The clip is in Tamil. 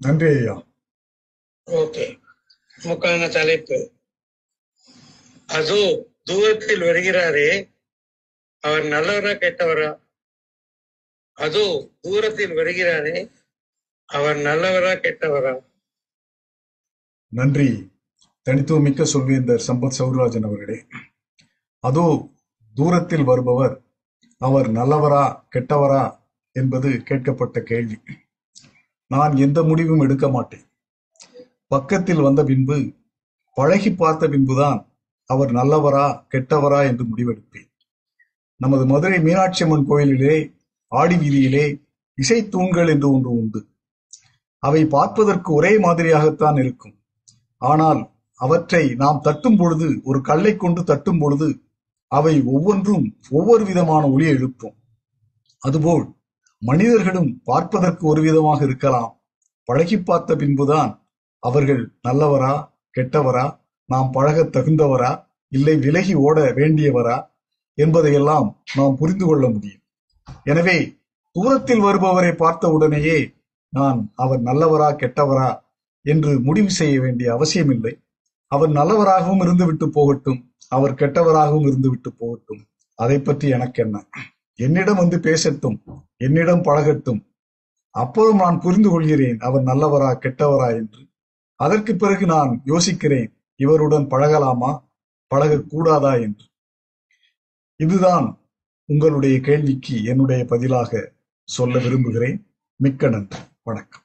நன்றி ஐயா ஓகே. முக்கான தலைப்பு. அதோ தூரத்தில் வருகிறாரே அவர் நல்லவரா கெட்டவரா? அதோ தூரத்தில் வருகிறாரே அவர் நல்லவரா கெட்டவரா? நன்றி. தனித்துவமிக்க சொல்வேந்தர் சம்பத் சௌராஜன் அவர்களே. அதோ தூரத்தில் வருபவர் அவர் நல்லவரா கெட்டவரா என்பது கேட்கப்பட்ட கேள்வி. நான் எந்த முடிவும் எடுக்க மாட்டேன். பக்கத்தில் வந்த பின்பு பழகி பார்த்த பின்புதான் அவர் நல்லவரா கெட்டவரா என்று முடிவெடுப்பேன். நமது மதுரை மீனாட்சி அம்மன் கோயிலிலே ஆடி வீதியிலே இசை தூண்கள் என்று ஒன்று உண்டு. அவை பார்ப்பதற்கு ஒரே மாதிரியாகத்தான் இருக்கும். ஆனால் அவற்றை நாம் தட்டும் பொழுது ஒரு கல்லை கொண்டு தட்டும் பொழுது அவை ஒவ்வொன்றும் ஒவ்வொரு விதமான ஒளி எழுப்பும். அதுபோல் மனிதர்களும் பார்ப்பதற்கு ஒரு விதமாக இருக்கலாம். பழகி பார்த்த பின்புதான் அவர்கள் நல்லவரா கெட்டவரா நாம் பழக தகுந்தவரா இல்லை விலகி ஓட வேண்டியவரா என்பதையெல்லாம் நாம் புரிந்து கொள்ள முடியும். எனவே தூரத்தில் வருபவரை பார்த்த உடனேயே நான் அவர் நல்லவரா கெட்டவரா என்று முடிவு செய்ய வேண்டிய அவசியமில்லை. அவர் நல்லவராகவும் இருந்துவிட்டு போகட்டும் அவர் கெட்டவராகவும் இருந்துவிட்டு போகட்டும். அதை பற்றி எனக்கு என்ன என்னிடம் வந்து பேசட்டும். என்னிடம் பழகட்டும். அப்போதும் நான் புரிந்து கொள்கிறேன் அவர் நல்லவரா கெட்டவரா என்று. அதற்கு பிறகு நான் யோசிக்கிறேன் இவருடன் பழகலாமா? பழகக்கூடாதா என்று. இதுதான் உங்களுடைய கேள்விக்கு என்னுடைய பதிலாக சொல்ல விரும்புகிறேன். மிக்க நன்றி. வணக்கம்.